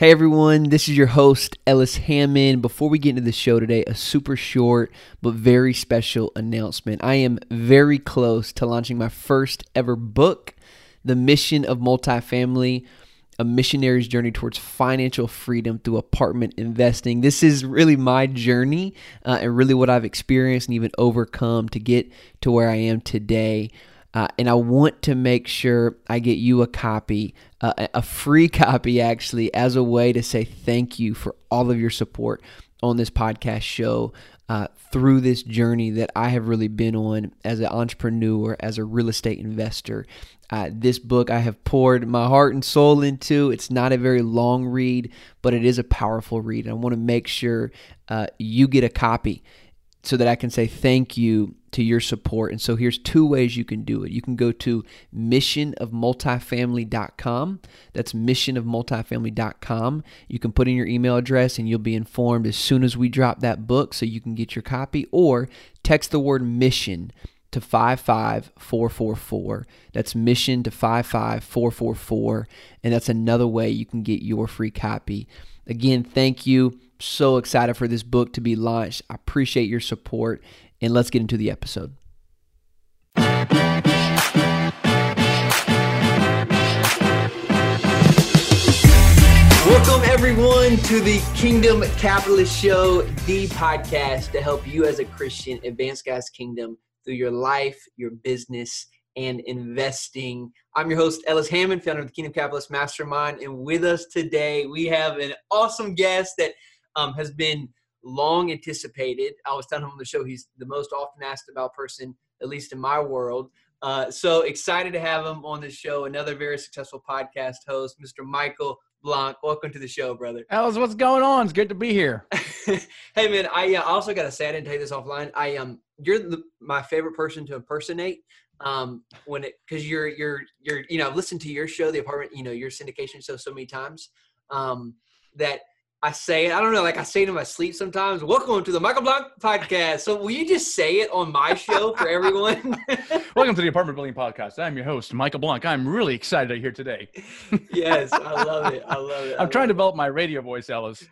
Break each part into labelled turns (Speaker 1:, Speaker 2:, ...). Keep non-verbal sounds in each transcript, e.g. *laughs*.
Speaker 1: Hey everyone, this is your host, Ellis Hammond. Before we get into the show today, a super short but very special announcement. I am very close to launching my first ever book, The Mission of Multifamily a missionary's journey towards financial freedom through apartment investing. This is really my journey uh, and really what I've experienced and even overcome to get to where I am today. Uh, and I want to make sure I get you a copy, uh, a free *laughs* copy actually, as a way to say thank you for all of your support on this podcast show uh, through this journey that I have really been on as an entrepreneur, as a real estate investor. Uh, this book I have poured my heart and soul into. It's not a very long read, but it is a powerful read. And I want to make sure uh, you get a copy so that I can say thank you to your support. And so here's two ways you can do it. You can go to missionofmultifamily.com. That's missionofmultifamily.com. You can put in your email address and you'll be informed as soon as we drop that book so you can get your copy or text the word mission to 55444. That's mission to 55444 and that's another way you can get your free copy. Again, thank you so excited for this book to be launched. I appreciate your support, and let's get into the episode. Welcome, everyone, to the Kingdom Capitalist Show, the podcast to help you as a Christian advance God's kingdom through your life, your business, and investing. I'm your host, Ellis Hammond, founder of the Kingdom Capitalist Mastermind. And with us today, we have an awesome guest that um, has been long anticipated. I was telling him on the show he's the most often asked about person, at least in my world. Uh, so excited to have him on the show. Another very successful podcast host, Mr. Michael Blank. Welcome to the show, brother.
Speaker 2: Ellis, what's going on? It's good to be here. *laughs*
Speaker 1: hey, man. I uh, also got to say I didn't you this offline. I um, you're the, my favorite person to impersonate. Um, when it because you're you're you're you know I've listened to your show, the apartment, you know your syndication show so many times. Um, that I say it. I don't know, like I say it in my sleep sometimes. Welcome to the Michael Blank podcast. So will you just say it on my show for everyone? *laughs* *laughs*
Speaker 2: Welcome to the Apartment Building Podcast. I'm your host, Michael Blank. I'm really excited to here today. *laughs*
Speaker 1: yes, I love it. I love it.
Speaker 2: I'm trying to develop my radio voice, Ellis.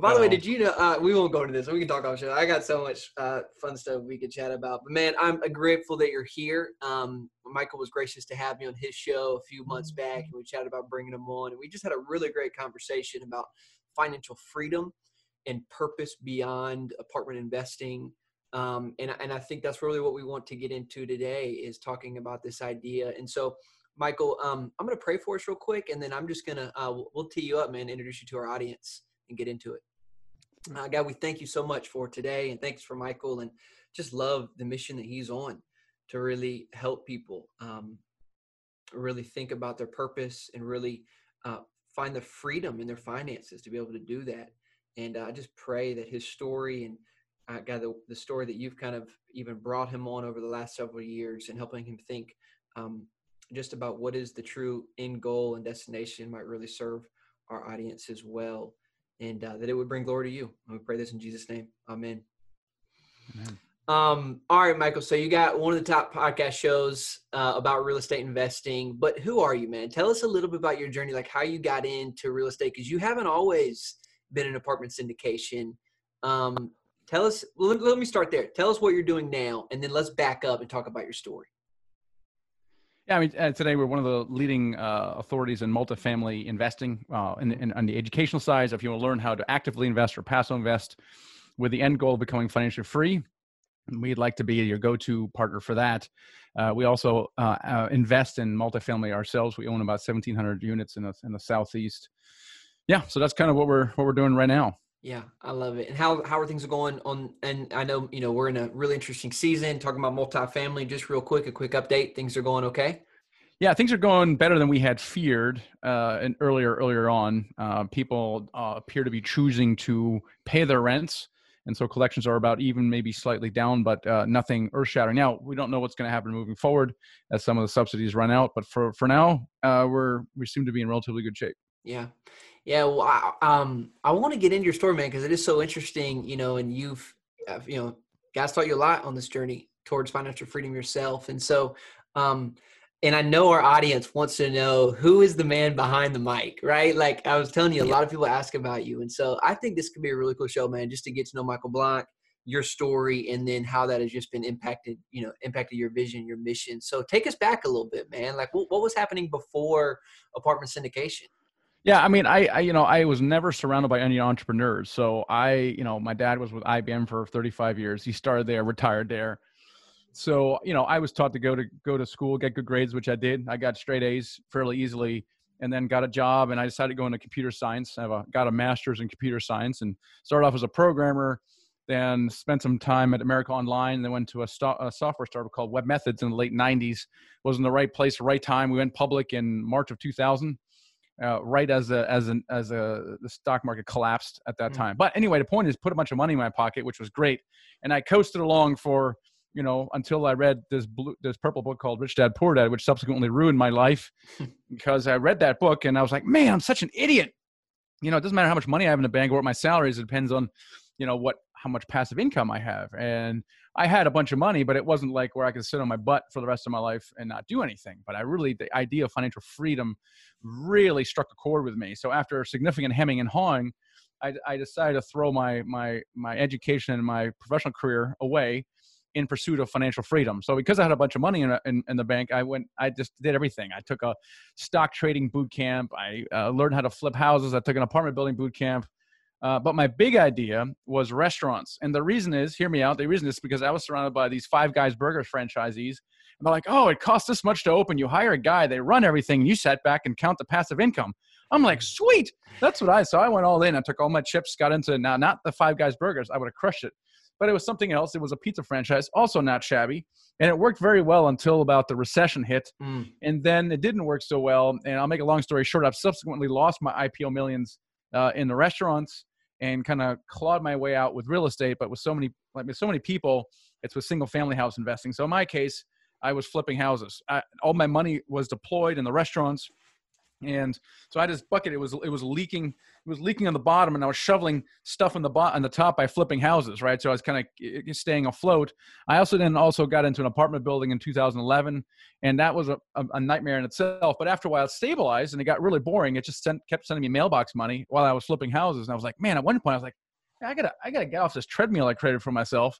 Speaker 1: By the way, did you know? Uh, we won't go into this. We can talk off show. I got so much uh, fun stuff we could chat about. But man, I'm grateful that you're here. Um, Michael was gracious to have me on his show a few months back, and we chatted about bringing him on. And we just had a really great conversation about financial freedom and purpose beyond apartment investing. Um, and, and I think that's really what we want to get into today is talking about this idea. And so, Michael, um, I'm going to pray for us real quick, and then I'm just going to, uh, we'll tee you up, man, introduce you to our audience and get into it. Uh, God, we thank you so much for today, and thanks for Michael, and just love the mission that he's on to really help people um, really think about their purpose and really uh, find the freedom in their finances to be able to do that. And uh, I just pray that his story and uh, God, the, the story that you've kind of even brought him on over the last several years and helping him think um, just about what is the true end goal and destination might really serve our audience as well. And uh, that it would bring glory to you. And we pray this in Jesus' name. Amen. Amen. Um, all right, Michael. So you got one of the top podcast shows uh, about real estate investing, but who are you, man? Tell us a little bit about your journey, like how you got into real estate, because you haven't always been in apartment syndication. Um, tell us. Let, let, me start there. Tell us what you're doing now, and then let's back up and talk about your story.
Speaker 2: Yeah, I mean, uh, today we're one of the leading uh, authorities in multifamily investing uh, in, in, on the educational side. If you want to learn how to actively invest or passive invest with the end goal of becoming financially free, We'd like to be your go-to partner for that. Uh, we also uh, uh, invest in multifamily ourselves. We own about 1,700 units in the in the southeast. Yeah, so that's kind of what we're what we're doing right now.
Speaker 1: Yeah, I love it. And how how are things going on? And I know you know we're in a really interesting season talking about multifamily. Just real quick, a quick update. Things are going okay.
Speaker 2: Yeah, things are going better than we had feared. Uh, and earlier earlier on, uh, people uh, appear to be choosing to pay their rents and so collections are about even, maybe slightly down, but uh, nothing earth-shattering. Now we don't know what's going to happen moving forward as some of the subsidies run out, but for for now, uh, we're we seem to be in relatively good shape.
Speaker 1: Yeah, yeah. Well, I, um, I want to get into your story, man, because it is so interesting. You know, and you've, uh, you know, God's taught you a lot on this journey towards financial freedom yourself, and so. Um, and I know our audience wants to know who is the man behind the mic, right? Like I was telling you, a lot of people ask about you, and so I think this could be a really cool show, man, just to get to know Michael Blank, your story, and then how that has just been impacted, you know, impacted your vision, your mission. So take us back a little bit, man. Like what, what was happening before apartment syndication?
Speaker 2: Yeah, I mean, I, I, you know, I was never surrounded by any entrepreneurs. So I, you know, my dad was with IBM for 35 years. He started there, retired there so you know i was taught to go to go to school get good grades which i did i got straight a's fairly easily and then got a job and i decided to go into computer science i a, got a master's in computer science and started off as a programmer then spent some time at america online then went to a, sto- a software startup called webMethods in the late 90s was in the right place right time we went public in march of 2000 uh, right as a as an as a the stock market collapsed at that mm. time. But anyway, the point is, put a bunch of money in my pocket, which was great, and I coasted along for you know, until I read this blue, this purple book called Rich Dad Poor Dad, which subsequently ruined my life *laughs* because I read that book and I was like, man, I'm such an idiot. You know, it doesn't matter how much money I have in the bank or what my salary is. It depends on, you know, what how much passive income I have. And I had a bunch of money, but it wasn't like where I could sit on my butt for the rest of my life and not do anything. But I really, the idea of financial freedom really struck a chord with me. So after significant hemming and hawing, I, I decided to throw my my my education and my professional career away in pursuit of financial freedom. So because I had a bunch of money in, in, in, the bank, I went, I just did everything. I took a stock trading boot camp. I uh, learned how to flip houses. I took an apartment building boot camp. Uh, but my big idea was restaurants. And the reason is, hear me out. The reason is because I was surrounded by these Five Guys Burgers franchisees. And they're like, oh, it costs this much to open. You hire a guy, they run everything, you sat back and count the passive income. I'm like, sweet. That's what I. So I went all in. I took all my chips, got into now not the Five Guys Burgers. I would have crushed it but it was something else. It was a pizza franchise, also not shabby. And it worked very well until about the recession hit. Mm. And then it didn't work so well. And I'll make a long story short, I've subsequently lost my IPO millions uh, in the restaurants and kind of clawed my way out with real estate. But with so many, like with so many people, it's with single family house investing. So in my case, I was flipping houses. I, all my money was deployed in the restaurants and so I just bucket. It was it was leaking. It was leaking on the bottom, and I was shoveling stuff on the bottom on the top by flipping houses. Right, so I was kind of staying afloat. I also then also got into an apartment building in 2011, and that was a, a, a, nightmare in itself. But after a while, it stabilized, and it got really boring. It just sent, kept sending me mailbox money while I was flipping houses, and I was like, man. At one point, I was like, I gotta I gotta get off this treadmill I created for myself,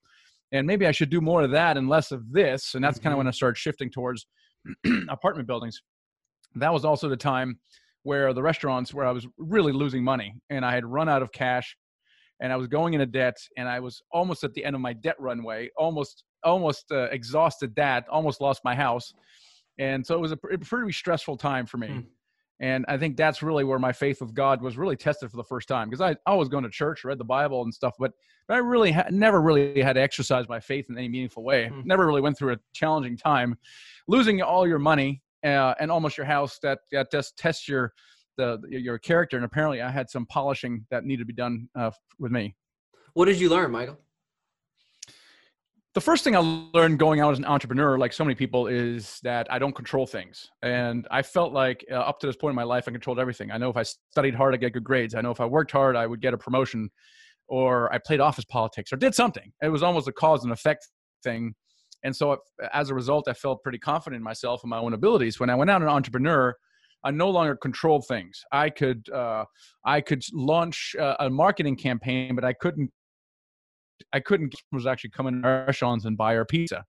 Speaker 2: and maybe I should do more of that and less of this. And that's mm-hmm. kind of when I started shifting towards *clears throat* apartment buildings that was also the time where the restaurants where I was really losing money and I had run out of cash and I was going into debt and I was almost at the end of my debt runway, almost almost uh, exhausted that, almost lost my house. And so it was a, pretty stressful time for me. Mm. And I think that's really where my faith with God was really tested for the first time because I, I was going to church, read the Bible and stuff, but, but I really ha- never really had to exercise my faith in any meaningful way. Mm. Never really went through a challenging time. Losing all your money uh, and almost your house that that just tests your the your character. And apparently, I had some polishing that needed to be done uh, with me.
Speaker 1: What did you learn, Michael?
Speaker 2: The first thing I learned going out as an entrepreneur, like so many people, is that I don't control things. And I felt like uh, up to this point in my life, I controlled everything. I know if I studied hard, I get good grades. I know if I worked hard, I would get a promotion, or I played office politics, or did something. It was almost a cause and effect thing and so as a result, I felt pretty confident in myself and my own abilities. When I went out an entrepreneur, I no longer controlled things. I could uh, I could launch uh, a marketing campaign, but I couldn't I couldn't was actually come in restaurants and buy our pizza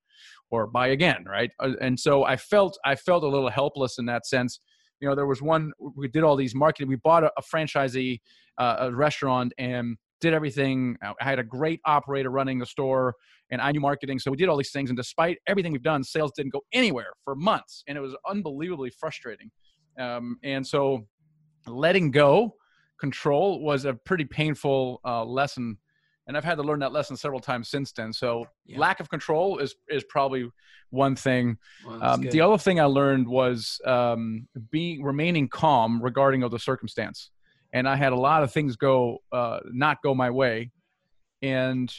Speaker 2: or buy again, right? Uh, and so I felt I felt a little helpless in that sense. You know, there was one we did all these marketing. We bought a, a franchisee, uh, a restaurant, and did everything. I had a great operator running the store and I knew marketing. So we did all these things. And despite everything we've done, sales didn't go anywhere for months. And it was unbelievably frustrating. Um, and so letting go control was a pretty painful uh, lesson. And I've had to learn that lesson several times since then. So yeah. lack of control is, is probably one thing. Well, um, the other thing I learned was um, being remaining calm regarding of the circumstance. And I had a lot of things go uh, not go my way, and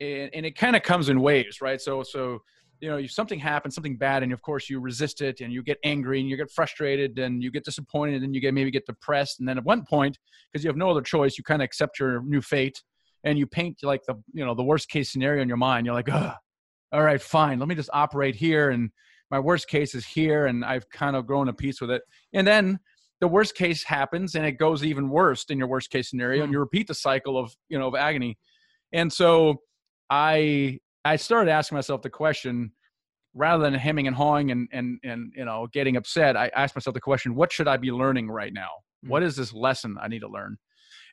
Speaker 2: and, and it kind of comes in waves, right? So, so you know, if something happens, something bad, and of course you resist it, and you get angry, and you get frustrated, and you get disappointed, and you get maybe get depressed, and then at one point, because you have no other choice, you kind of accept your new fate, and you paint like the you know the worst case scenario in your mind. You're like, Ugh, all right, fine, let me just operate here, and my worst case is here and I've kind of grown a peace with it. And then the worst case happens and it goes even worse in your worst case scenario mm. and hmm. you repeat the cycle of, you know, of agony. And so I I started asking myself the question rather than hemming and hawing and and and you know getting upset, I asked myself the question, what should I be learning right now? Mm. What is this lesson I need to learn?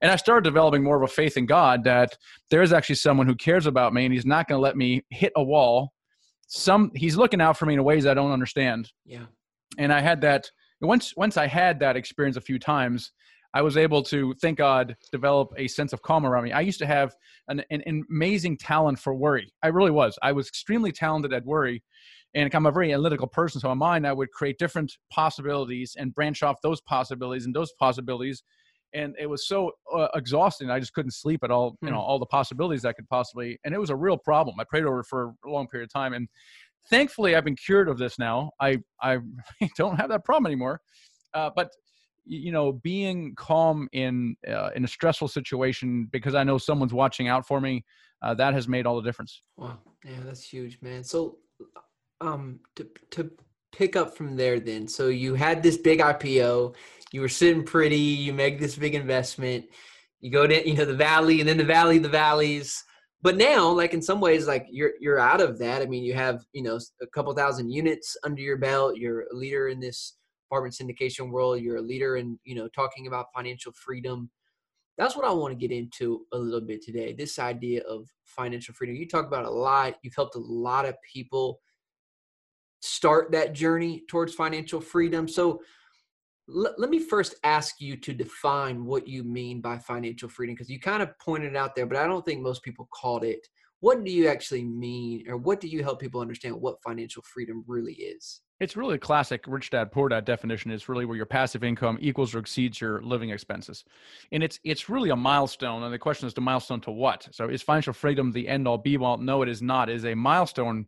Speaker 2: And I started developing more of a faith in God that there is actually someone who cares about me and he's not going to let me hit a wall. Some he's looking out for me in ways I don't understand.
Speaker 1: Yeah.
Speaker 2: And I had that once once I had that experience a few times, I was able to, thank God, develop a sense of calm around me. I used to have an, an amazing talent for worry. I really was. I was extremely talented at worry. And I'm a very analytical person. So in my mind, I would create different possibilities and branch off those possibilities and those possibilities and it was so uh, exhausting. I just couldn't sleep at all. You know, hmm. all the possibilities I could possibly, and it was a real problem. I prayed over for a long period of time, and thankfully, I've been cured of this now. I I *laughs* don't have that problem anymore. Uh, but you know, being calm in uh, in a stressful situation because I know someone's watching out for me, uh, that has made all the difference.
Speaker 1: Wow, yeah, that's huge, man. So, um, to to pick up from there, then, so you had this big IPO you were sitting pretty, you make this big investment, you go to you know the valley and then the valley, the valleys. But now, like in some ways, like you're you're out of that. I mean, you have you know a couple thousand units under your belt. You're a leader in this apartment syndication world. You're a leader in you know talking about financial freedom. That's what I want to get into a little bit today. This idea of financial freedom. You talk about a lot. You've helped a lot of people start that journey towards financial freedom. So let, let me first ask you to define what you mean by financial freedom because you kind of pointed out there, but I don't think most people called it. What do you actually mean, or what do you help people understand what financial freedom really is?
Speaker 2: It's really a classic rich dad poor dad definition. It's really where your passive income equals or exceeds your living expenses, and it's it's really a milestone. And the question is, the milestone to what? So, is financial freedom the end all be all? No, it is not. It is a milestone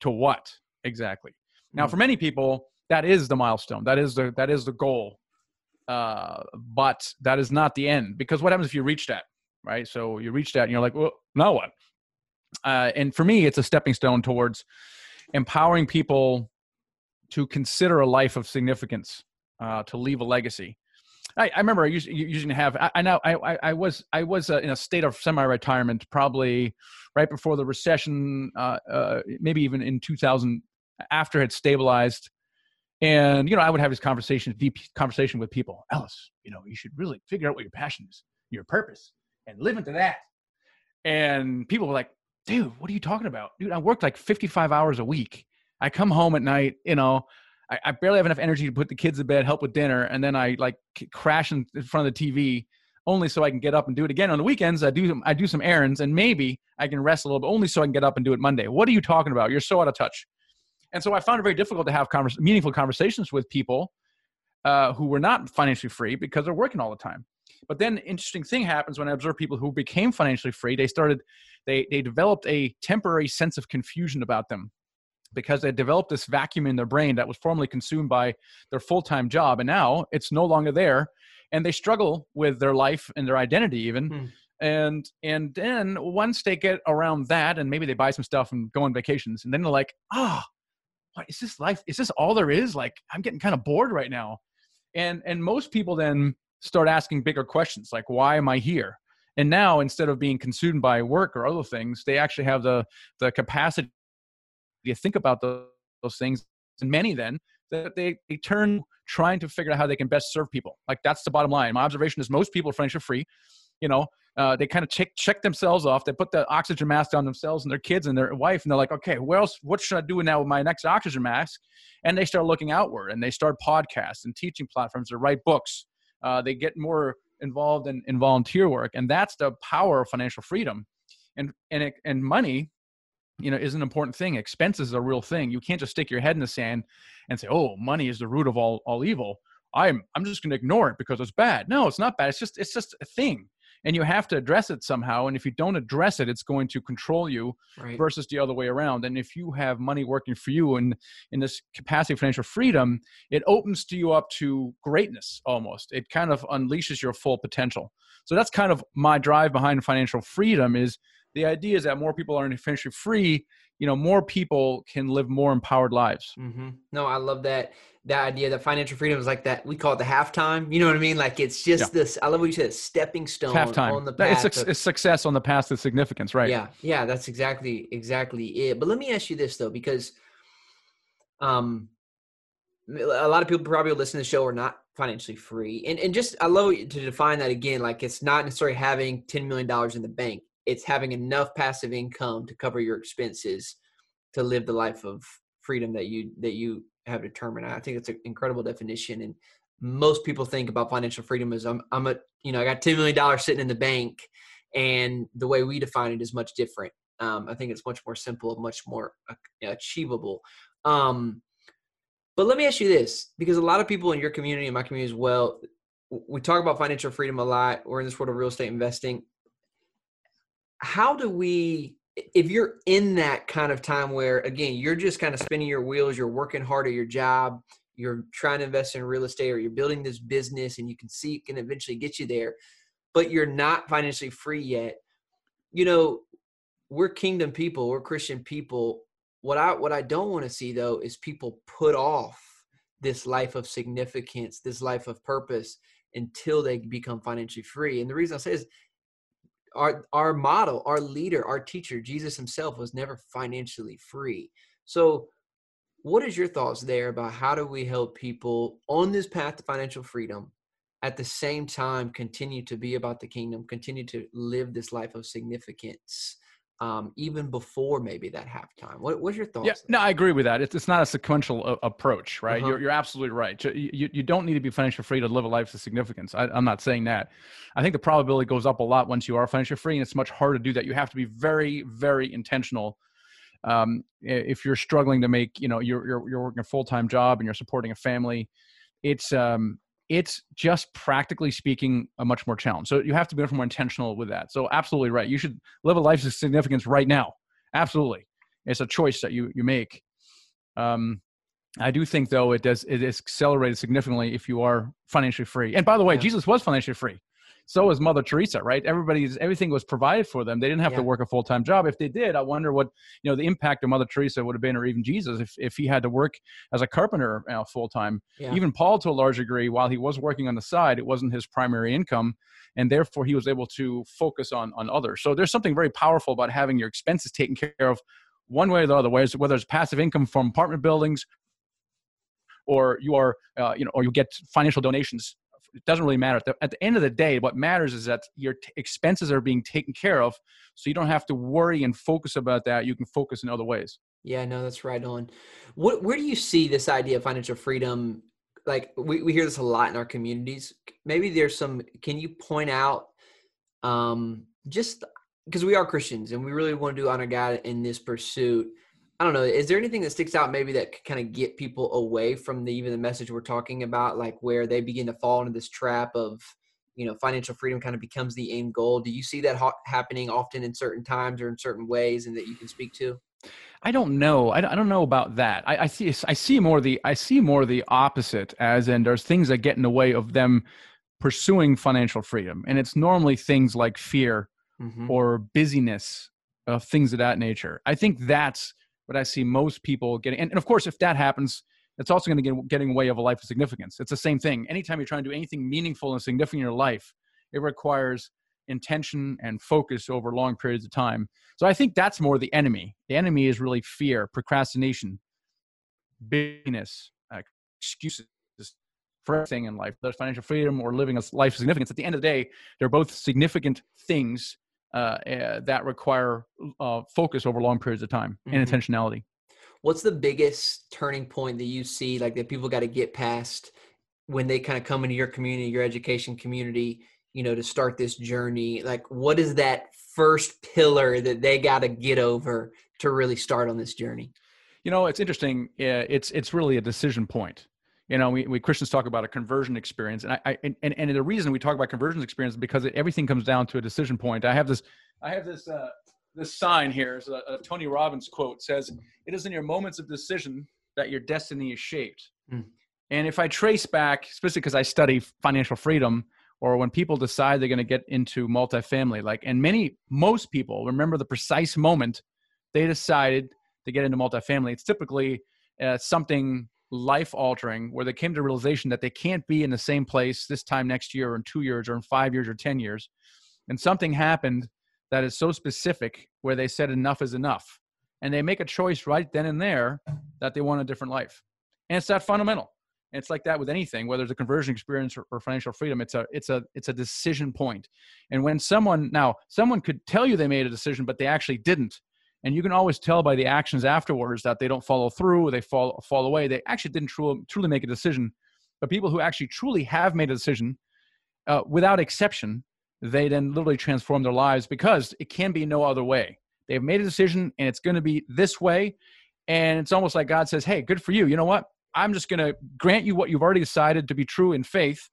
Speaker 2: to what exactly? Now, hmm. for many people, that is the milestone. That is the that is the goal. Uh, but that is not the end because what happens if you reach that, right? So you reach that and you're like, well, now what? Uh, and for me, it's a stepping stone towards empowering people to consider a life of significance, uh, to leave a legacy. I, I remember using, using to have. I, I know I, I was I was uh, in a state of semi-retirement, probably right before the recession, uh, uh, maybe even in 2000, after it stabilized and you know, I would have this conversation, deep conversation with people. Ellis, you know, you should really figure out what your passion is, your purpose, and live into that. And people were like, "Dude, what are you talking about, dude? I work like 55 hours a week. I come home at night, you know." I, I barely have enough energy to put the kids to bed, help with dinner, and then I like crash in, in front of the TV only so I can get up and do it again on the weekends. I do I do some errands and maybe I can rest a little bit only so I can get up and do it Monday. What are you talking about? You're so out of touch. And so I found it very difficult to have converse, meaningful conversations with people uh, who were not financially free because they're working all the time. But then interesting thing happens when I observe people who became financially free. They started, they they developed a temporary sense of confusion about them because they developed this vacuum in their brain that was formerly consumed by their full-time job and now it's no longer there and they struggle with their life and their identity even hmm. and and then once they get around that and maybe they buy some stuff and go on vacations and then they're like ah oh, what is this life? Is this all there is? Like, I'm getting kind of bored right now. And and most people then start asking bigger questions like, why am I here? And now instead of being consumed by work or other things, they actually have the the capacity to think about those, those things. And many then that they, they turn trying to figure out how they can best serve people. Like that's the bottom line. My observation is most people are financially free. You know, uh, they kind of check check themselves off. They put the oxygen mask on themselves and their kids and their wife, and they're like, okay, where else? What should I do now with my next oxygen mask? And they start looking outward, and they start podcasts and teaching platforms to write books. Uh, they get more involved in, in volunteer work, and that's the power of financial freedom. And and it, and money, you know, is an important thing. Expenses is a real thing. You can't just stick your head in the sand and say, oh, money is the root of all all evil. I'm I'm just going to ignore it because it's bad. No, it's not bad. It's just it's just a thing and you have to address it somehow and if you don't address it it's going to control you right. versus the other way around. And if you have money working for you and in this capacity of financial freedom it opens to you up to greatness almost. It kind of unleashes your full potential. So that's kind of my drive behind financial freedom is the idea is that more people are financially free you know more people can live more empowered lives
Speaker 1: mm-hmm. no i love that that idea that financial freedom is like that we call it the halftime you know what i mean like it's just yeah. this i love what you said stepping stone
Speaker 2: halftime. on the path it's, of, it's success on the path to significance right
Speaker 1: yeah yeah that's exactly exactly it but let me ask you this though because um a lot of people probably listen to the show are not financially free and and just i love to define that again like it's not necessarily having 10 million dollars in the bank it's having enough passive income to cover your expenses to live the life of freedom that you that you have determined. I think it's an incredible definition. And most people think about financial freedom as I'm I'm a you know I got ten million dollars sitting in the bank, and the way we define it is much different. Um, I think it's much more simple, much more achievable. Um, but let me ask you this, because a lot of people in your community and my community as well, we talk about financial freedom a lot. We're in this world of real estate investing how do we if you're in that kind of time where again you're just kind of spinning your wheels you're working hard at your job you're trying to invest in real estate or you're building this business and you can see it can eventually get you there but you're not financially free yet you know we're kingdom people we're christian people. What i what i don't want to see though is people put off this life of significance this life of purpose until they become financially free and the reason i say is our our model, our leader, our teacher, Jesus himself was never financially free. So what is your thoughts there about how do we help people on this path to financial freedom at the same time continue to be about the kingdom, continue to live this life of significance? Um, even before maybe that halftime. What, what's your thoughts?
Speaker 2: Yeah, no, I agree with that. It's, it's not a sequential uh, approach, right? Uh-huh. You're, you're absolutely right. You, you don't need to be financially free to live a life of significance. I, I'm not saying that. I think the probability goes up a lot once you are financially free, and it's much harder to do that. You have to be very, very intentional. Um, if you're struggling to make, you know, you're, you're, you're working a full-time job and you're supporting a family, it's, um, it's just practically speaking a much more challenge. So you have to be much more intentional with that. So absolutely right. You should live a life of significance right now. Absolutely. It's a choice that you, you make. Um, I do think though it does it is accelerated significantly if you are financially free. And by the way, yeah. Jesus was financially free so was Mother Teresa, right? Everybody's everything was provided for them. They didn't have yeah. to work a full time job. If they did, I wonder what you know the impact of Mother Teresa would have been, or even Jesus, if if he had to work as a carpenter you know, full time. Yeah. Even Paul, to a large degree, while he was working on the side, it wasn't his primary income, and therefore he was able to focus on on others. So there's something very powerful about having your expenses taken care of one way or the other, whether it's passive income from apartment buildings or you are uh, you know or you get financial donations it doesn't really matter. At the, at the, end of the day, what matters is that your t- expenses are being taken care of, so you don't have to worry and focus about that. You can focus in other ways.
Speaker 1: Yeah, no, that's right on. What, where do you see this idea of financial freedom? Like we, we hear this a lot in our communities. Maybe there's some. Can you point out, um, just because we are Christians and we really want to do honor God in this pursuit I don't know. Is there anything that sticks out maybe that could kind of get people away from the even the message we're talking about, like where they begin to fall into this trap of, you know, financial freedom kind of becomes the end goal? Do you see that ha- happening often in certain times or in certain ways, and that you can speak to?
Speaker 2: I don't know. I don't know about that. I, I see. I see more the. I see more the opposite, as in there's things that get in the way of them pursuing financial freedom, and it's normally things like fear mm-hmm. or busyness, uh, things of that nature. I think that's but I see most people getting, and, and of course, if that happens, it's also going to get getting away of a life of significance. It's the same thing. Anytime you're trying to do anything meaningful and significant in your life, it requires intention and focus over long periods of time. So I think that's more the enemy. The enemy is really fear, procrastination, busyness, uh, excuses for everything in life. There's financial freedom or living a life of significance. At the end of the day, they're both significant things uh, uh, that require uh, focus over long periods of time mm-hmm. and intentionality.
Speaker 1: What's the biggest turning point that you see, like that people got to get past when they kind of come into your community, your education community, you know, to start this journey? Like, what is that first pillar that they got to get over to really start on this journey?
Speaker 2: You know, it's interesting. It's it's really a decision point you know, we, we Christians talk about a conversion experience, and I, I and, and the reason we talk about conversion experience is because it, everything comes down to a decision point. I have this, I have this, uh, this sign here. Is a, a, Tony Robbins quote says, "It is in your moments of decision that your destiny is shaped." Mm. And if I trace back, especially because I study financial freedom, or when people decide they're going to get into multifamily like and many most people remember the precise moment they decided to get into multifamily it's typically uh, something life altering where they came to the realization that they can't be in the same place this time next year or in two years or in five years or ten years and something happened that is so specific where they said enough is enough and they make a choice right then and there that they want a different life and it's that fundamental and it's like that with anything, whether it's a conversion experience or, or, financial freedom. It's a it's a it's a decision point. And when someone now someone could tell you they made a decision, but they actually didn't, and you can always tell by the actions afterwards that they don't follow through, they fall fall away. They actually didn't truly truly make a decision. But people who actually truly have made a decision, uh, without exception, they then literally transform their lives because it can be no other way. They've made a decision, and it's going to be this way. And it's almost like God says, "Hey, good for you. You know what? I'm just going to grant you what you've already decided to be true in faith,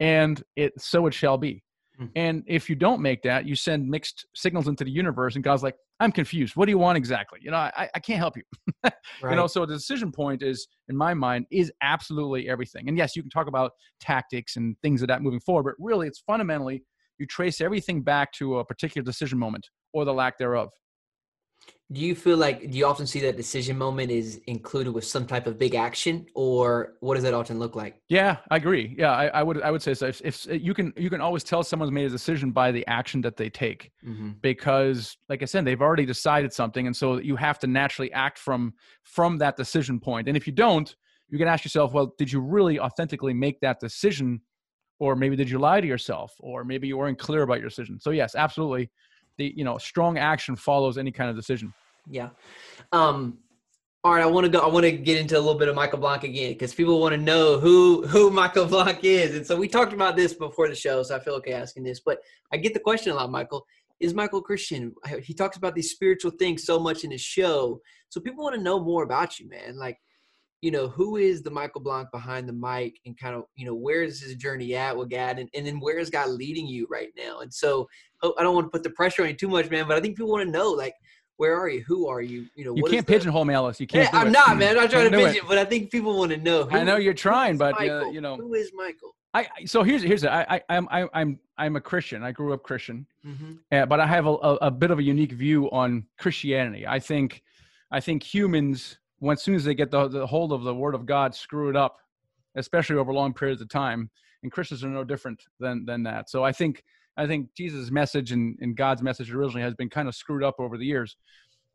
Speaker 2: and it so it shall be. Mm-hmm. And if you don't make that, you send mixed signals into the universe, and God's like, I'm confused. What do you want exactly? You know, I, I can't help you. right. *laughs* You know, so the decision point is, in my mind, is absolutely everything. And yes, you can talk about tactics and things of that moving forward, but really, it's fundamentally you trace everything back to a particular decision moment or the lack thereof
Speaker 1: do you feel like do you often see that decision moment is included with some type of big action or what does that often look like?
Speaker 2: Yeah i agree. Yeah i, I would i would say so. If, if, you can you can always tell someone's made a decision by the action that they take mm-hmm. because like i said they've already decided something and so you have to naturally act from from that decision point. And if you don't you can ask yourself well did you really authentically make that decision or maybe did you lie to yourself or maybe you weren't clear about your decision? So yes absolutely the you know strong action follows any kind of decision.
Speaker 1: Yeah. Um, all right, I want to go. I want to get into a little bit of Michael Blank again because people want to know who who *laughs* Michael Blank is, and so we talked about this before the show, so I feel okay asking this. But I get the question a lot, Michael. Is Michael Christian? He talks about these spiritual things so much in his show, so people want to know more about you, man. Like, you know, who is the Michael Blank behind the mic and kind of, you know, where is his journey at with God and, and then where is God leading you right now? And so I don't want to put the pressure on you too much, man, but I think people want to know, like, where are you? Who are you? You know,
Speaker 2: you can't pigeonhole me, Ellis. You can't.
Speaker 1: Yeah, I'm
Speaker 2: it.
Speaker 1: not, man. I'm not trying to pigeon, but I think people want to know.
Speaker 2: Who, I know you're trying, but uh, you know,
Speaker 1: who is Michael?
Speaker 2: I so here's here's I I I'm I, I'm I'm a Christian. I grew up Christian, mm-hmm. uh, but I have a, a, a bit of a unique view on Christianity. I think I think humans when as soon as they get the, the hold of the word of God, screw it up, especially over long periods of time. And Christians are no different than than that. So I think I think Jesus' message and, and God's message originally has been kind of screwed up over the years.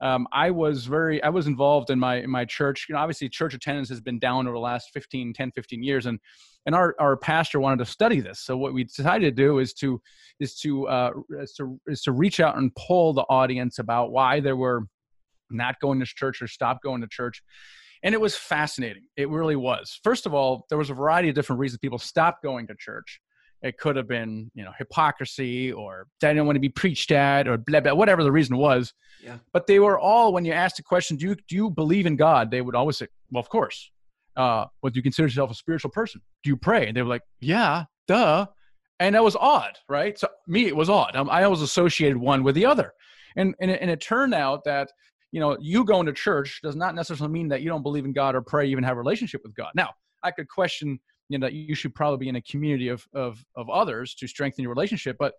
Speaker 2: Um, I was very, I was involved in my, in my church. You know, obviously church attendance has been down over the last 15, 10, 15 years. And, and our, our pastor wanted to study this. So what we decided to do is to, is to, uh, is to, is to reach out and pull the audience about why there were not going to church or stopped going to church. And it was fascinating. It really was. First of all, there was a variety of different reasons people stopped going to church. It could have been, you know, hypocrisy or they didn't want to be preached at or blah, blah, whatever the reason was. Yeah. But they were all, when you asked the question, do you, do you believe in God? They would always say, well, of course. Uh, well, do you consider yourself a spiritual person? Do you pray? And they were like, yeah, duh. And that was odd, right? So me, it was odd. Um, I always associated one with the other. And, and, it, and it turned out that you know, you going to church does not necessarily mean that you don't believe in God or pray, even have a relationship with God. Now, I could question, you know, that you should probably be in a community of of of others to strengthen your relationship. But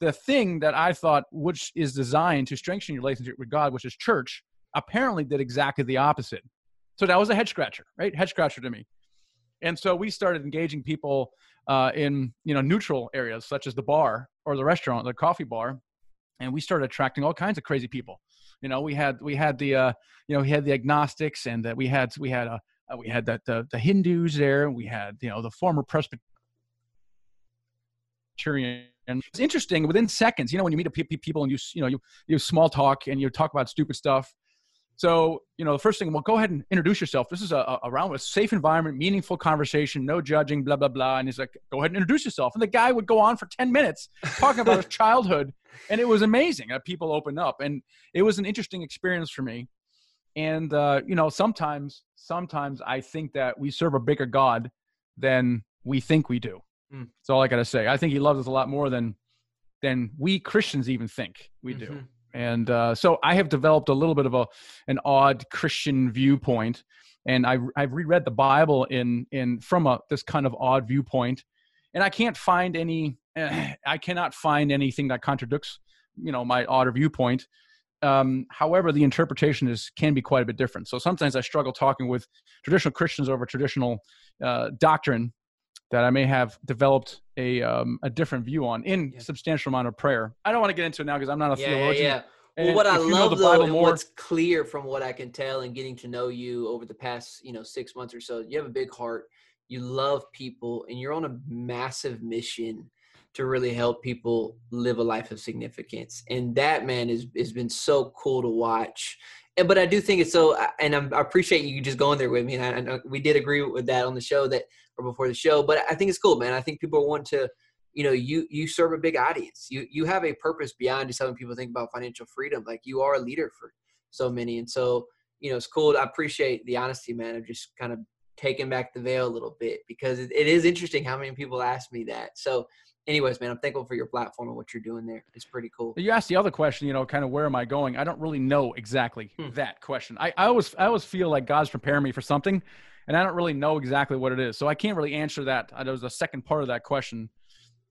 Speaker 2: the thing that I thought which is designed to strengthen your relationship with God, which is church, apparently did exactly the opposite. So that was a head scratcher, right? Head scratcher to me. And so we started engaging people uh, in you know neutral areas such as the bar or the restaurant, the coffee bar, and we started attracting all kinds of crazy people you know, we had we had the uh, you know we had the agnostics, and that we had we had a uh, we had that the, the Hindus there. We had you know the former Presbyterian. And it's interesting. Within seconds, you know, when you meet a people and you you know you you small talk and you talk about stupid stuff, so, you know, the first thing, well, go ahead and introduce yourself. This is a, a round, a safe environment, meaningful conversation, no judging, blah, blah, blah. And he's like, go ahead and introduce yourself. And the guy would go on for 10 minutes talking about his *laughs* childhood. And it was amazing that people opened up. And it was an interesting experience for me. And, uh, you know, sometimes, sometimes I think that we serve a bigger God than we think we do. Mm. That's all I got to say. I think he loves us a lot more than, than we Christians even think we do. And uh, so I have developed a little bit of a an odd Christian viewpoint, and I've I've reread the Bible in in from a this kind of odd viewpoint, and I can't find any. *clears throat* I cannot find anything that contradicts, you know, my otter viewpoint. Um, however, the interpretation is can be quite a bit different. So sometimes I struggle talking with traditional Christians over traditional uh, doctrine that I may have developed a um, a different view on in yeah. substantial amount of prayer. I don't want to get into it now because I'm not a
Speaker 1: yeah,
Speaker 2: theologian.
Speaker 1: Yeah, yeah. Well, what I love though, more, what's clear from what I can tell and getting to know you over the past, you know, six months or so, you have a big heart. You love people, and you're on a massive mission to really help people live a life of significance. And that man is has been so cool to watch. And, but I do think it's so, and I'm, i appreciate you just going there with me. And I, I, we did agree with that on the show that or before the show. But I think it's cool, man. I think people want to, you know, you you serve a big audience. You you have a purpose beyond just having people think about financial freedom. Like you are a leader for so many, and so you know, it's cool. I appreciate the honesty, man, of just kind of taking back the veil a little bit because it, it is interesting how many people ask me that. So anyways, man, I'm thankful for your platform and what you're doing there. It's pretty cool.
Speaker 2: You asked the other question, you know, kind of where am I going? I don't really know exactly hmm. that question. I, I always I always feel like God's preparing me for something and I don't really know exactly what it is. So I can't really answer that. There was a second part of that question.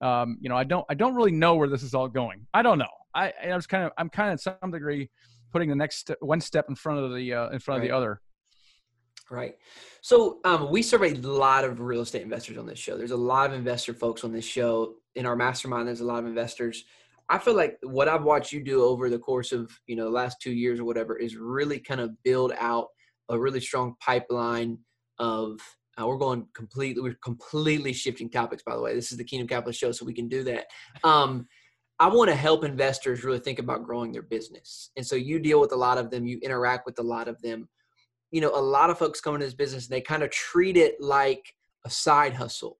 Speaker 2: Um, you know, I don't I don't really know where this is all going. I don't know. I I was kind of I'm kind of some degree putting the next one step in front of the uh, in front right. of the other.
Speaker 1: Right. So um, we serve a lot of real estate investors on this show. There's a lot of investor folks on this show. In our mastermind, there's a lot of investors. I feel like what I've watched you do over the course of you know the last two years or whatever is really kind of build out a really strong pipeline of uh, we're going completely we're completely shifting topics by the way. This is the kingdom capitalist show so we can do that. Um, i want to help investors really think about growing their business. And so you deal with a lot of them you interact with a lot of them. You know a lot of folks come into this business and they kind of treat it like a side hustle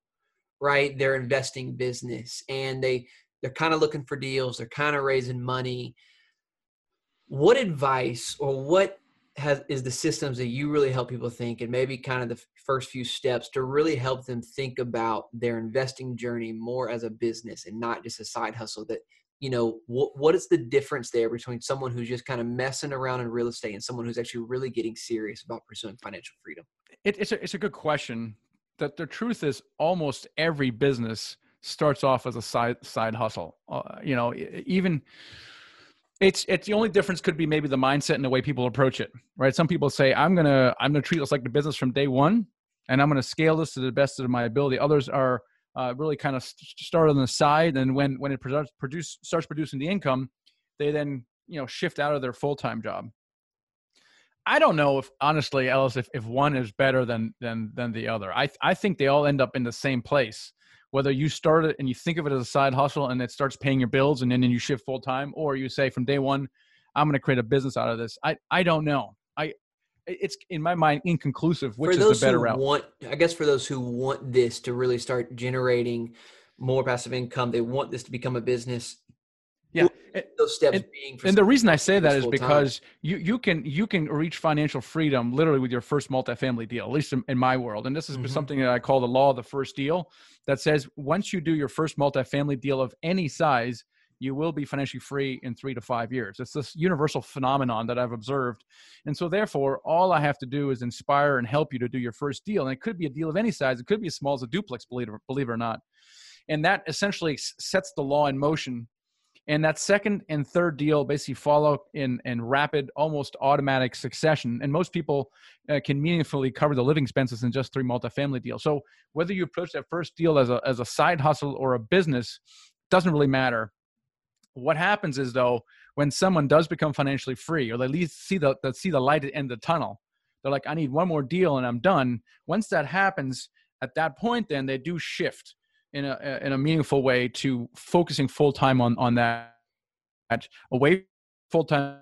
Speaker 1: right? They're investing business and they they're kind of looking for deals they're kind of raising money. What advice or what has is the systems that you really help people think and maybe kind of the first few steps to really help them think about their investing journey more as a business and not just a side hustle that you know what what is the difference there between someone who's just kind of messing around in real estate and someone who's actually really getting serious about pursuing financial freedom?
Speaker 2: It, it's, a, it's a good question that the truth is almost every business starts off as a side side hustle. Uh, you know even it's it's the only difference could be maybe the mindset and the way people approach it right? Some people say i'm gonna i'm gonna treat this like the business from day one and i'm gonna scale this to the best of my ability. Others are uh, really kind of start on the side and when when it produce, produce starts producing the income they then you know shift out of their full-time job i don't know if honestly ellis if, if one is better than than than the other i i think they all end up in the same place whether you start it and you think of it as a side hustle and it starts paying your bills and then you shift full time, or you say from day one, I'm going to create a business out of this. I, I don't know. I, it's in my mind inconclusive which is the better route.
Speaker 1: Want, I guess for those who want this to really start generating more passive income, they want this to become a business those steps
Speaker 2: and,
Speaker 1: being
Speaker 2: and the reason i say that is because time. you you can you can reach financial freedom literally with your first multifamily deal at least in, in my world and this is mm-hmm. something that i call the law of the first deal that says once you do your first multifamily deal of any size you will be financially free in three to five years. It's this universal phenomenon that I've observed. And so, therefore, all I have to do is inspire and help you to do your first deal. And it could be a deal of any size, it could be as small as a duplex, believe it, believe it or not. And that essentially sets the law in motion and that second and third deal basically follow in in rapid almost automatic succession. And most people uh, can meaningfully cover the living expenses in just three multifamily deals. So whether you approach that first deal as a, as a side hustle or a business doesn't really matter. What happens is though when someone does become financially free or they at least see the, see the light at the end of the tunnel they're like i need one more deal and i'm done. Once that happens at that point then they do shift in a in a meaningful way to focusing full time on on that away full time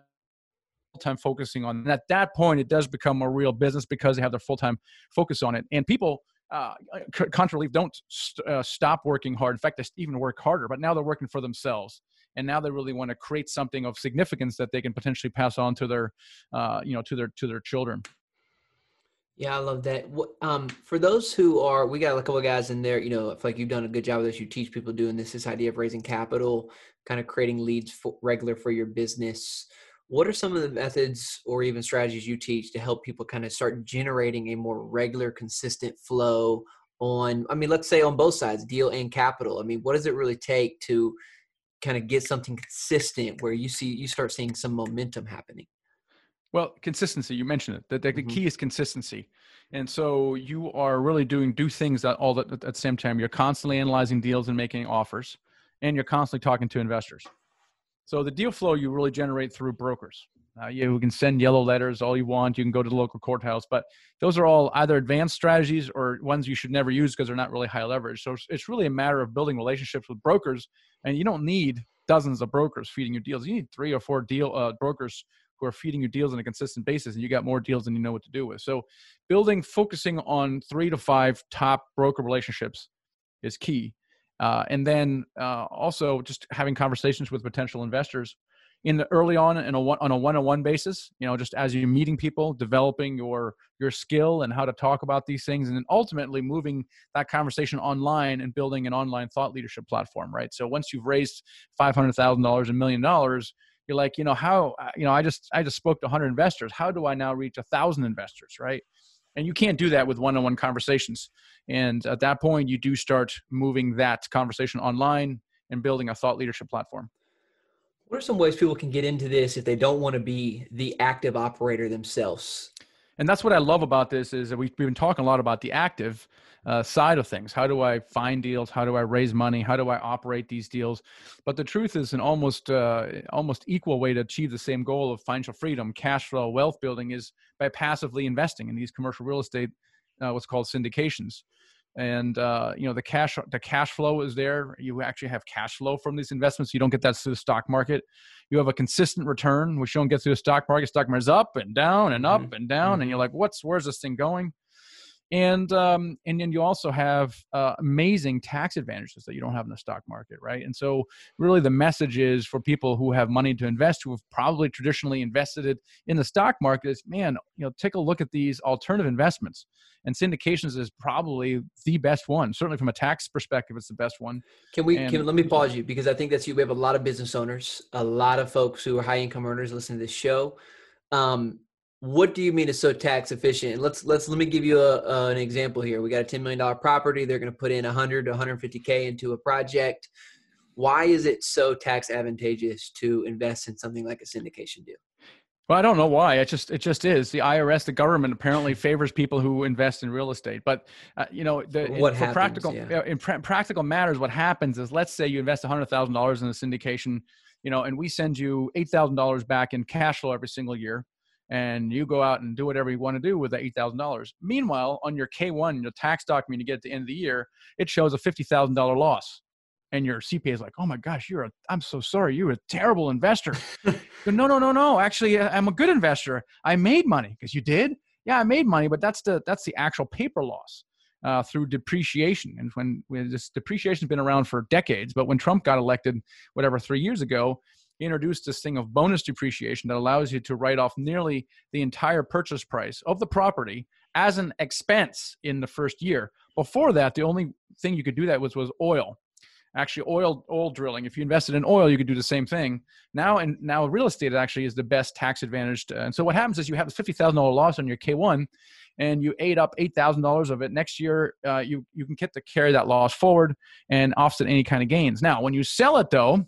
Speaker 2: full time focusing on and at that point it does become a real business because they have their full-time focus on it. And people uh, contra don't st- uh, stop working hard. In fact they even work harder but now they're working for themselves. And now they really want to create something of significance that they can potentially pass on to their uh, you know to their to their children
Speaker 1: yeah, I love that. Um, for those who are, we got a couple of guys in there. You know, I like you've done a good job of this. You teach people doing this. This idea of raising capital, kind of creating leads for, regular for your business. What are some of the methods or even strategies you teach to help people kind of start generating a more regular, consistent flow on i mean let's say on both sides deal and capital i mean what does it really take to kind of get something consistent where you see you start seeing some momentum happening
Speaker 2: well consistency you mentioned it the, the, mm-hmm. key is consistency and so you are really doing do things that all that at the same time you're constantly analyzing deals and making offers and you're constantly talking to investors so the deal flow you really generate through brokers uh, you can send yellow letters all you want. You can go to the local courthouse, but those are all either advanced strategies or ones you should never use because they're not really high leverage. So it's really a matter of building relationships with brokers, and you don't need dozens of brokers feeding you deals. You need three or four deal uh, brokers who are feeding you deals on a consistent basis, and you got more deals than you know what to do with. So building, focusing on three to five top broker relationships is key. Uh, and then uh, also just having conversations with potential investors in the early on in a one on a one-on-one basis you know just as you're meeting people developing your your skill and how to talk about these things and then ultimately moving that conversation online and building an online thought leadership platform right so once you've raised $500000 a million dollars you're like you know how uh, you know i just i just spoke to 100 investors. How do i now reach a thousand investors? Right? And you can't do that with one-on-one conversations. And at that point you do start moving that conversation online and building a thought leadership platform.
Speaker 1: What are some ways people can get into this if they don't want to be the active operator themselves?
Speaker 2: And that's what I love about this is that we've been talking a lot about the active uh, side of things. How do I find deals? How do I raise money? How do I operate these deals? But the truth is, an almost uh, almost equal way to achieve the same goal of financial freedom, cash flow, wealth building is by passively investing in these commercial real estate, uh, what's called syndications and uh, you know the cash the cash flow is there. You actually have cash flow from these investments. You don't get that through the stock market. You have a consistent return which you don't get through the stock market. Stock market's up and down and up mm-hmm. and down mm-hmm. and you're like what's where's this thing going and um, and then you also have uh, amazing tax advantages that you don't have in the stock market, right? And so, really, the message is for people who have money to invest, who have probably traditionally invested it in the stock market, is man, you know, take a look at these alternative investments, and syndications is probably the best one. Certainly, from a tax perspective, it's the best one.
Speaker 1: Can we? And, can let me pause you because I think that's you. We have a lot of business owners, a lot of folks who are high income earners listening to this show. Um, what do you mean is so tax efficient? Let's let's let me give you a, uh, an example here. We got a ten million dollar property. They're going to put in a 100 to 150k into a project. Why is it so tax advantageous to invest in something like a syndication deal?
Speaker 2: Well, I don't know why. It just it just is. The IRS, the government, apparently *laughs* favors people who invest in real estate. But uh, you know, the, what happens, practical yeah. in pra- practical matters, what happens is, let's say you invest hundred thousand dollars in a syndication, you know, and we send you eight thousand dollars back in cash flow every single year and you go out and do whatever you want to do with that $8,000. Meanwhile, on your K1, your tax document you get at the end of the year, it shows a $50,000 loss. And your CPA is like, oh my gosh, you're a, I'm so sorry, you're a terrible investor. *laughs* no, no, no, no. Actually, I'm a good investor. I made money because you did. Yeah, I made money, but that's the that's the actual paper loss uh, through depreciation. And when, when this depreciation has been around for decades, but when Trump got elected, whatever three years ago, introduced this thing of bonus depreciation that allows you to write off nearly the entire purchase price of the property as an expense in the first year. Before that, the only thing you could do that was was oil. Actually, oil oil drilling. If you invested in oil, you could do the same thing. Now and now, real estate actually is the best tax advantaged. And so what happens is you have a fifty thousand dollar loss on your K one, and you ate up eight thousand dollars of it. Next year, uh, you you can get to carry that loss forward and offset any kind of gains. Now, when you sell it though,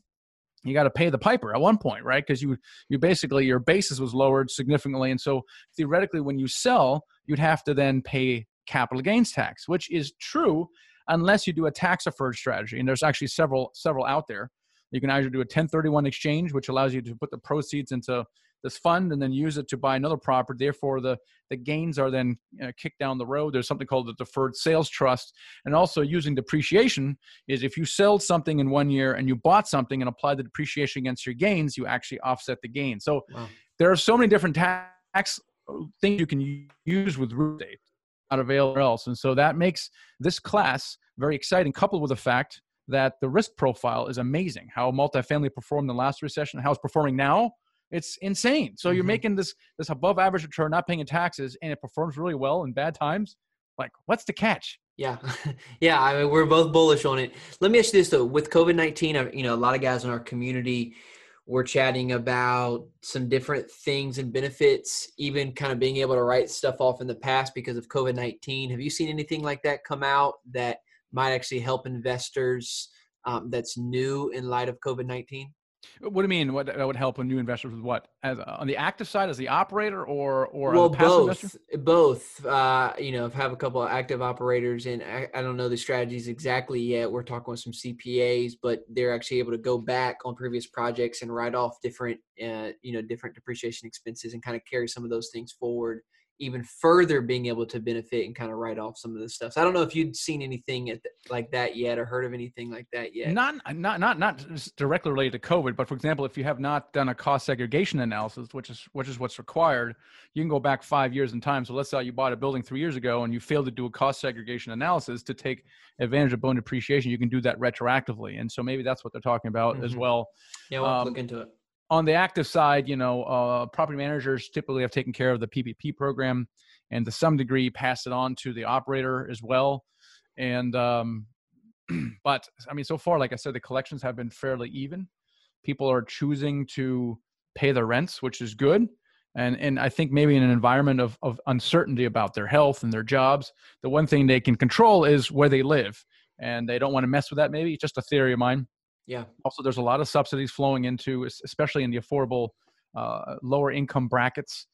Speaker 2: you got to pay the piper at one point right? Because you you basically your basis was lowered significantly and so theoretically when you sell you'd have to then pay capital gains tax which is true unless you do a tax deferred strategy and there's actually several several out there. You can either do a 1031 exchange which allows you to put the proceeds into this fund and then use it to buy another property. Therefore, the, the gains are then you know, kicked down the road. There's something called the deferred sales trust. And also using depreciation is if you sell something in one year and you bought something and apply the depreciation against your gains, you actually offset the gain. So wow. there are so many different tax things you can use with real estate not available else. And so that makes this class very exciting, coupled with the fact that the risk profile is amazing. How multifamily performed in the last recession, how it's performing now, it's insane. So mm-hmm. you're making this this above average return, not paying taxes, and it performs really well in bad times. Like, what's the catch?
Speaker 1: Yeah, *laughs* yeah. I mean, we're both bullish on it. Let me ask you this though: with COVID nineteen, you know, a lot of guys in our community we're chatting about some different things and benefits, even kind of being able to write stuff off in the past because of COVID 19. Have you seen anything like that come out that might actually help investors um, that's new in light of COVID 19?
Speaker 2: What do you mean? What that would help a new investor with what? As on the active side, as the operator, or or
Speaker 1: well,
Speaker 2: both,
Speaker 1: investor? both. Uh, you know, have a couple of active operators, and I, I, don't know the strategies exactly yet. We're talking with some CPAs, but they're actually able to go back on previous projects and write off different, uh, you know, different depreciation expenses and kind of carry some of those things forward even further being able to benefit and kind of write off some of the stuff. So I don't know if you'd seen anything the, like that yet or heard of anything like that yet.
Speaker 2: Not not not not directly related to COVID, but for example, if you have not done a cost segregation analysis, which is which is what's required, you can go back five years in time. So let's say you bought a building three years ago and you failed to do a cost segregation analysis to take advantage of bonus depreciation. You can do that retroactively, and so maybe that's what they're talking about mm-hmm. as well.
Speaker 1: Yeah, we'll um, look into it
Speaker 2: on the active side, you know, uh, property managers typically have taken care of the PPP program and to some degree pass it on to the operator as well. And, um, *clears throat* but I mean, so far, like I said, the collections have been fairly even. People are choosing to pay their rents, which is good. And, and I think maybe in an environment of, of uncertainty about their health and their jobs, the one thing they can control is where they live. And they don't want to mess with that, maybe. just a theory of mine.
Speaker 1: Yeah.
Speaker 2: Also, there's a lot of subsidies flowing into, especially in the affordable uh, lower income brackets,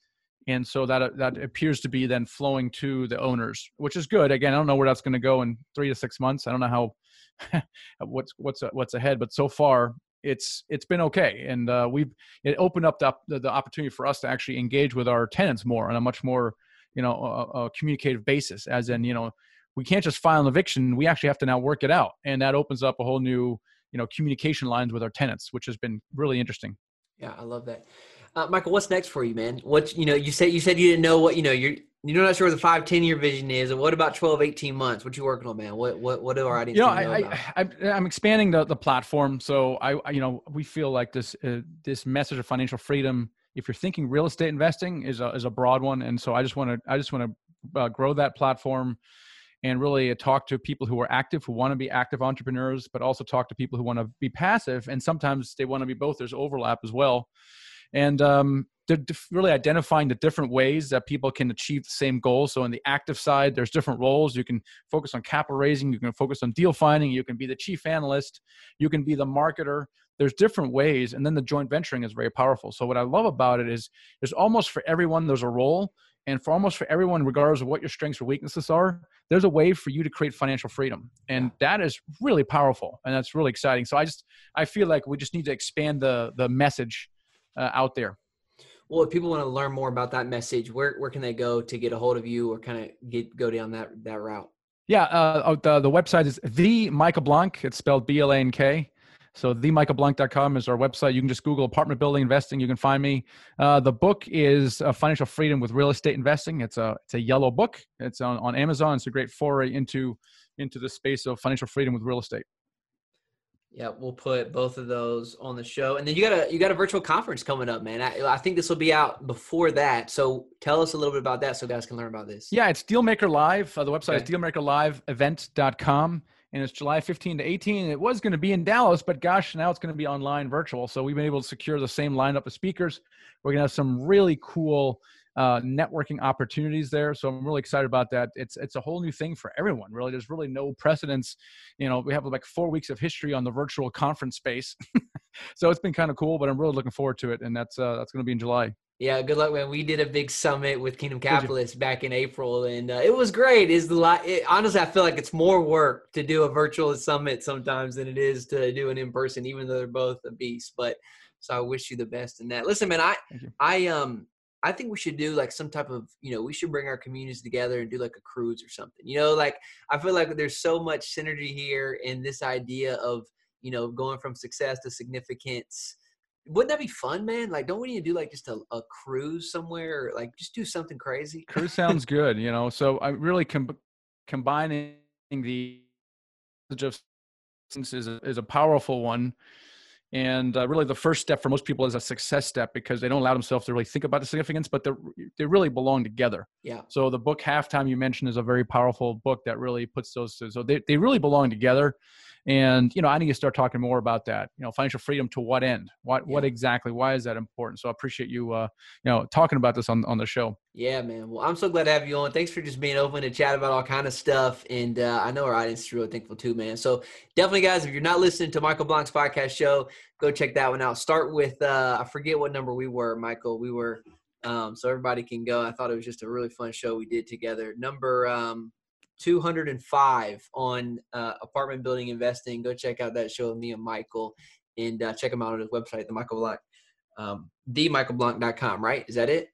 Speaker 2: and so that uh, that appears to be then flowing to the owners, which is good. Again, I don't know where that's going to go in three to six months. I don't know how *laughs* what's what's what's ahead, but so far it's it's been okay, and uh, we've it opened up the, the, the opportunity for us to actually engage with our tenants more on a much more you know a, a communicative basis, as in you know we can't just file an eviction; we actually have to now work it out, and that opens up a whole new you know communication lines with our tenants, which has been really interesting.
Speaker 1: Yeah, I love that. Uh, Michael, what's next for you, man? What you know, you said you said you didn't know what you know. You're you're not sure what the five, 10 year vision is. And what about 12, 18 months? What you working on, man? What what what do our audience?
Speaker 2: You know, know I, I, I am expanding the the platform. So I, you know we feel like this uh, this message of financial freedom. If you're thinking real estate investing is a is a broad one, and so I just want to I just want to uh, grow that platform and really talk to people who are active, who want to be active entrepreneurs, but also talk to people who want to be passive. And sometimes they want to be both. There's overlap as well. And um, really identifying the different ways that people can achieve the same goals. So, in the active side, there's different roles. You can focus on capital raising, you can focus on deal finding, you can be the chief analyst, you can be the marketer. There's different ways. And then the joint venturing is very powerful. So, what I love about it is there's almost for everyone, there's a role and for almost for everyone regardless of what your strengths or weaknesses are there's a way for you to create financial freedom and that is really powerful and that's really exciting so i just i feel like we just need to expand the the message uh, out there
Speaker 1: well if people want to learn more about that message where where can they go to get a hold of you or kind of get go down that that route
Speaker 2: yeah uh, oh, the, the website is the michael blank it's spelled b-l-a-n-k so themichaelblank.com is our website. You can just Google apartment building investing. You can find me. Uh, the book is uh, Financial Freedom with Real Estate Investing. It's a it's a yellow book. It's on, on Amazon. It's a great foray into into the space of financial freedom with real estate.
Speaker 1: Yeah, we'll put both of those on the show, and then you got a you got a virtual conference coming up, man. I, I think this will be out before that, so tell us a little bit about that, so guys can learn about this.
Speaker 2: Yeah, it's Dealmaker Live. Uh, the website okay. is dealmakerliveevent.com and it's July 15 to 18. It was going to be in Dallas, but gosh, now it's going to be online virtual. So we've been able to secure the same lineup of speakers. We're going to have some really cool uh, networking opportunities there. So I'm really excited about that. It's it's a whole new thing for everyone. Really, there's really no precedence. You know, we have like four weeks of history on the virtual conference space, *laughs* so it's been kind of cool. But I'm really looking forward to it, and that's uh, that's going to be in July.
Speaker 1: Yeah, good luck, man. We did a big summit with Kingdom Capitalists back in April, and uh, it was great. Is the lot? honestly, I feel like it's more work to do a virtual summit sometimes than it is to do an in person, even though they're both a beast. But so I wish you the best in that. Listen, man, I I um I think we should do like some type of you know we should bring our communities together and do like a cruise or something. You know, like I feel like there's so much synergy here in this idea of you know going from success to significance wouldn't that be fun, man? Like, don't we need to do like just a, a cruise somewhere, or like just do something crazy?
Speaker 2: Cruise sounds good, you know. So I really com- combining the of is a, is a powerful one, and uh, really the first step for most people is a success step because they don't allow themselves to really think about the significance, but they they really belong together.
Speaker 1: Yeah.
Speaker 2: So the book Halftime you mentioned is a very powerful book that really puts those. So they they really belong together And you know, I need to start talking more about that. You know, financial freedom to what end? What yeah. what exactly? Why is that important? So I appreciate you, uh, you know, talking about this on on the show.
Speaker 1: Yeah, man. Well, I'm so glad to have you on. Thanks for just being open to chat about all kind of stuff. And uh, I know our audience is really thankful too, man. So definitely, guys, if you're not listening to Michael Blank's podcast show, go check that one out. Start with uh, I forget what number we were, Michael. We were um, so everybody can go. I thought it was just a really fun show we did together. Number um, 205 on uh, apartment building investing. Go check out that show with me and Michael and uh, check him out on his website, the Michael Blank, um, themichaelblank.com, right? Is that it?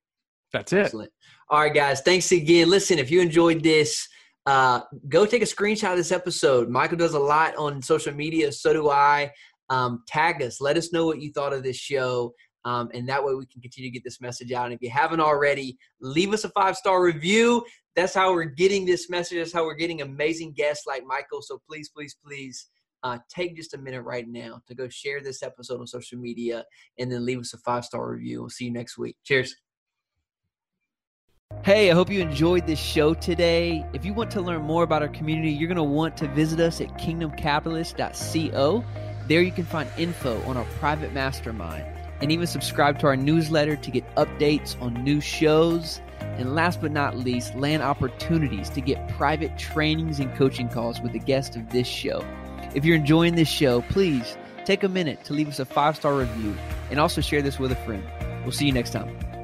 Speaker 2: That's it. Excellent.
Speaker 1: All right, guys. Thanks again. Listen, if you enjoyed this, uh, go take a screenshot of this episode. Michael does a lot on social media. So do I. Um, tag us. Let us know what you thought of this show. Um, and that way we can continue to get this message out. And if you haven't already, leave us a five star review. That's how we're getting this message. That's how we're getting amazing guests like Michael. So please, please, please uh, take just a minute right now to go share this episode on social media and then leave us a five star review. We'll see you next week. Cheers. Hey, I hope you enjoyed this show today. If you want to learn more about our community, you're going to want to visit us at kingdomcapitalist.co. There you can find info on our private mastermind and even subscribe to our newsletter to get updates on new shows. And last but not least, land opportunities to get private trainings and coaching calls with the guest of this show. If you're enjoying this show, please take a minute to leave us a five star review and also share this with a friend. We'll see you next time.